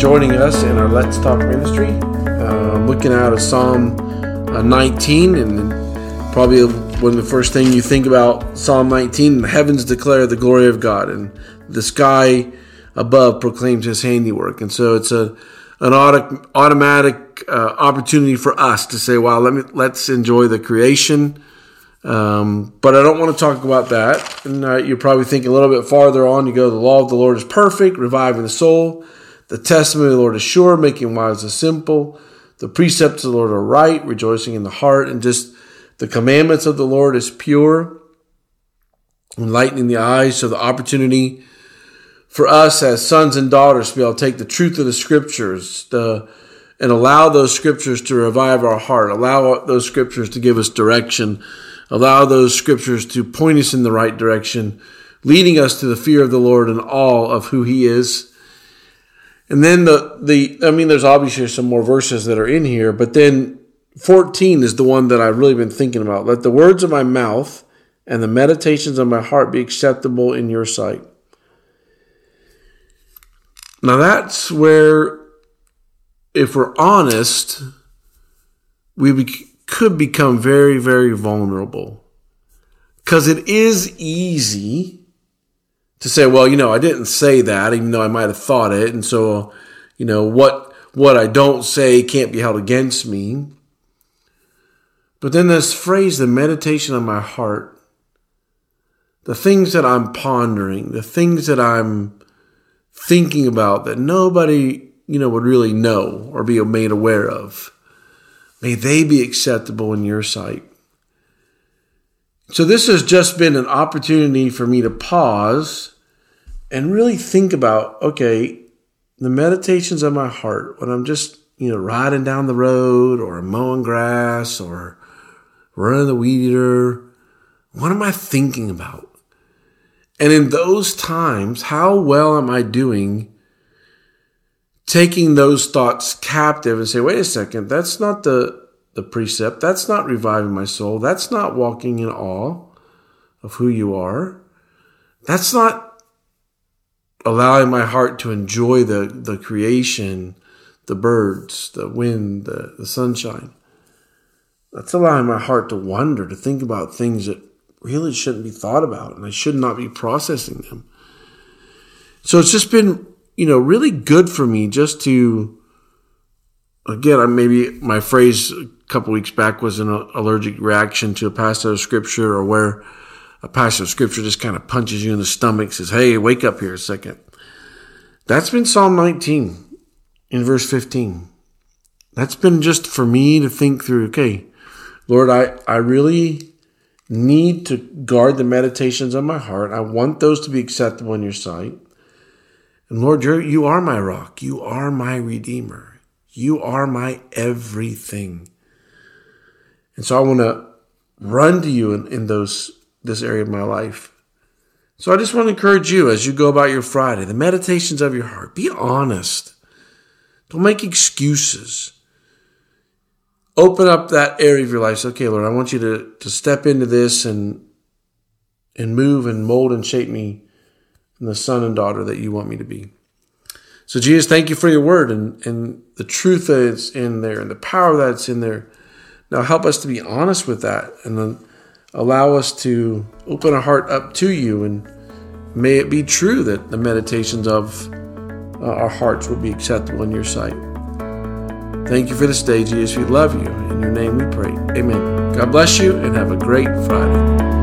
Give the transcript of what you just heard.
joining us in our Let's Talk ministry. Uh, looking out of Psalm uh, 19, and probably one of the first thing you think about Psalm 19, the heavens declare the glory of God, and the sky above proclaims His handiwork. And so it's a an auto, automatic uh, opportunity for us to say, "Wow, let me let's enjoy the creation." Um, but I don't want to talk about that. And uh, you're probably thinking a little bit farther on. You go, "The law of the Lord is perfect, reviving the soul." The testimony of the Lord is sure, making wise the simple. The precepts of the Lord are right, rejoicing in the heart. And just the commandments of the Lord is pure, enlightening the eyes. So the opportunity for us as sons and daughters to be able to take the truth of the scriptures, the and allow those scriptures to revive our heart, allow those scriptures to give us direction, allow those scriptures to point us in the right direction, leading us to the fear of the Lord and all of who He is and then the the I mean, there's obviously some more verses that are in here, but then 14 is the one that I've really been thinking about. Let the words of my mouth and the meditations of my heart be acceptable in your sight. Now that's where, if we're honest, we be- could become very, very vulnerable. Because it is easy to say, well, you know, I didn't say that, even though I might have thought it, and so, you know, what what I don't say can't be held against me. But then this phrase, the meditation of my heart, the things that I'm pondering, the things that I'm thinking about that nobody, you know, would really know or be made aware of, may they be acceptable in your sight. So, this has just been an opportunity for me to pause and really think about okay, the meditations of my heart when I'm just, you know, riding down the road or mowing grass or running the weed eater. What am I thinking about? And in those times, how well am I doing taking those thoughts captive and say, wait a second, that's not the the precept. That's not reviving my soul. That's not walking in awe of who you are. That's not allowing my heart to enjoy the, the creation, the birds, the wind, the, the sunshine. That's allowing my heart to wonder, to think about things that really shouldn't be thought about, and I should not be processing them. So it's just been, you know, really good for me just to, again, I maybe my phrase couple weeks back was an allergic reaction to a passage of scripture or where a passage of scripture just kind of punches you in the stomach, says, Hey, wake up here a second. That's been Psalm 19 in verse 15. That's been just for me to think through, okay, Lord, I, I really need to guard the meditations of my heart. I want those to be acceptable in your sight. And Lord, you're, you are my rock. You are my redeemer. You are my everything. And so I want to run to you in, in those this area of my life. So I just want to encourage you as you go about your Friday, the meditations of your heart, be honest. Don't make excuses. Open up that area of your life. Say, okay, Lord, I want you to, to step into this and and move and mold and shape me in the son and daughter that you want me to be. So Jesus, thank you for your word and, and the truth that it's in there and the power that's in there. Now help us to be honest with that and then allow us to open our heart up to you. And may it be true that the meditations of uh, our hearts will be acceptable in your sight. Thank you for this day, Jesus. We love you. In your name we pray. Amen. God bless you and have a great Friday.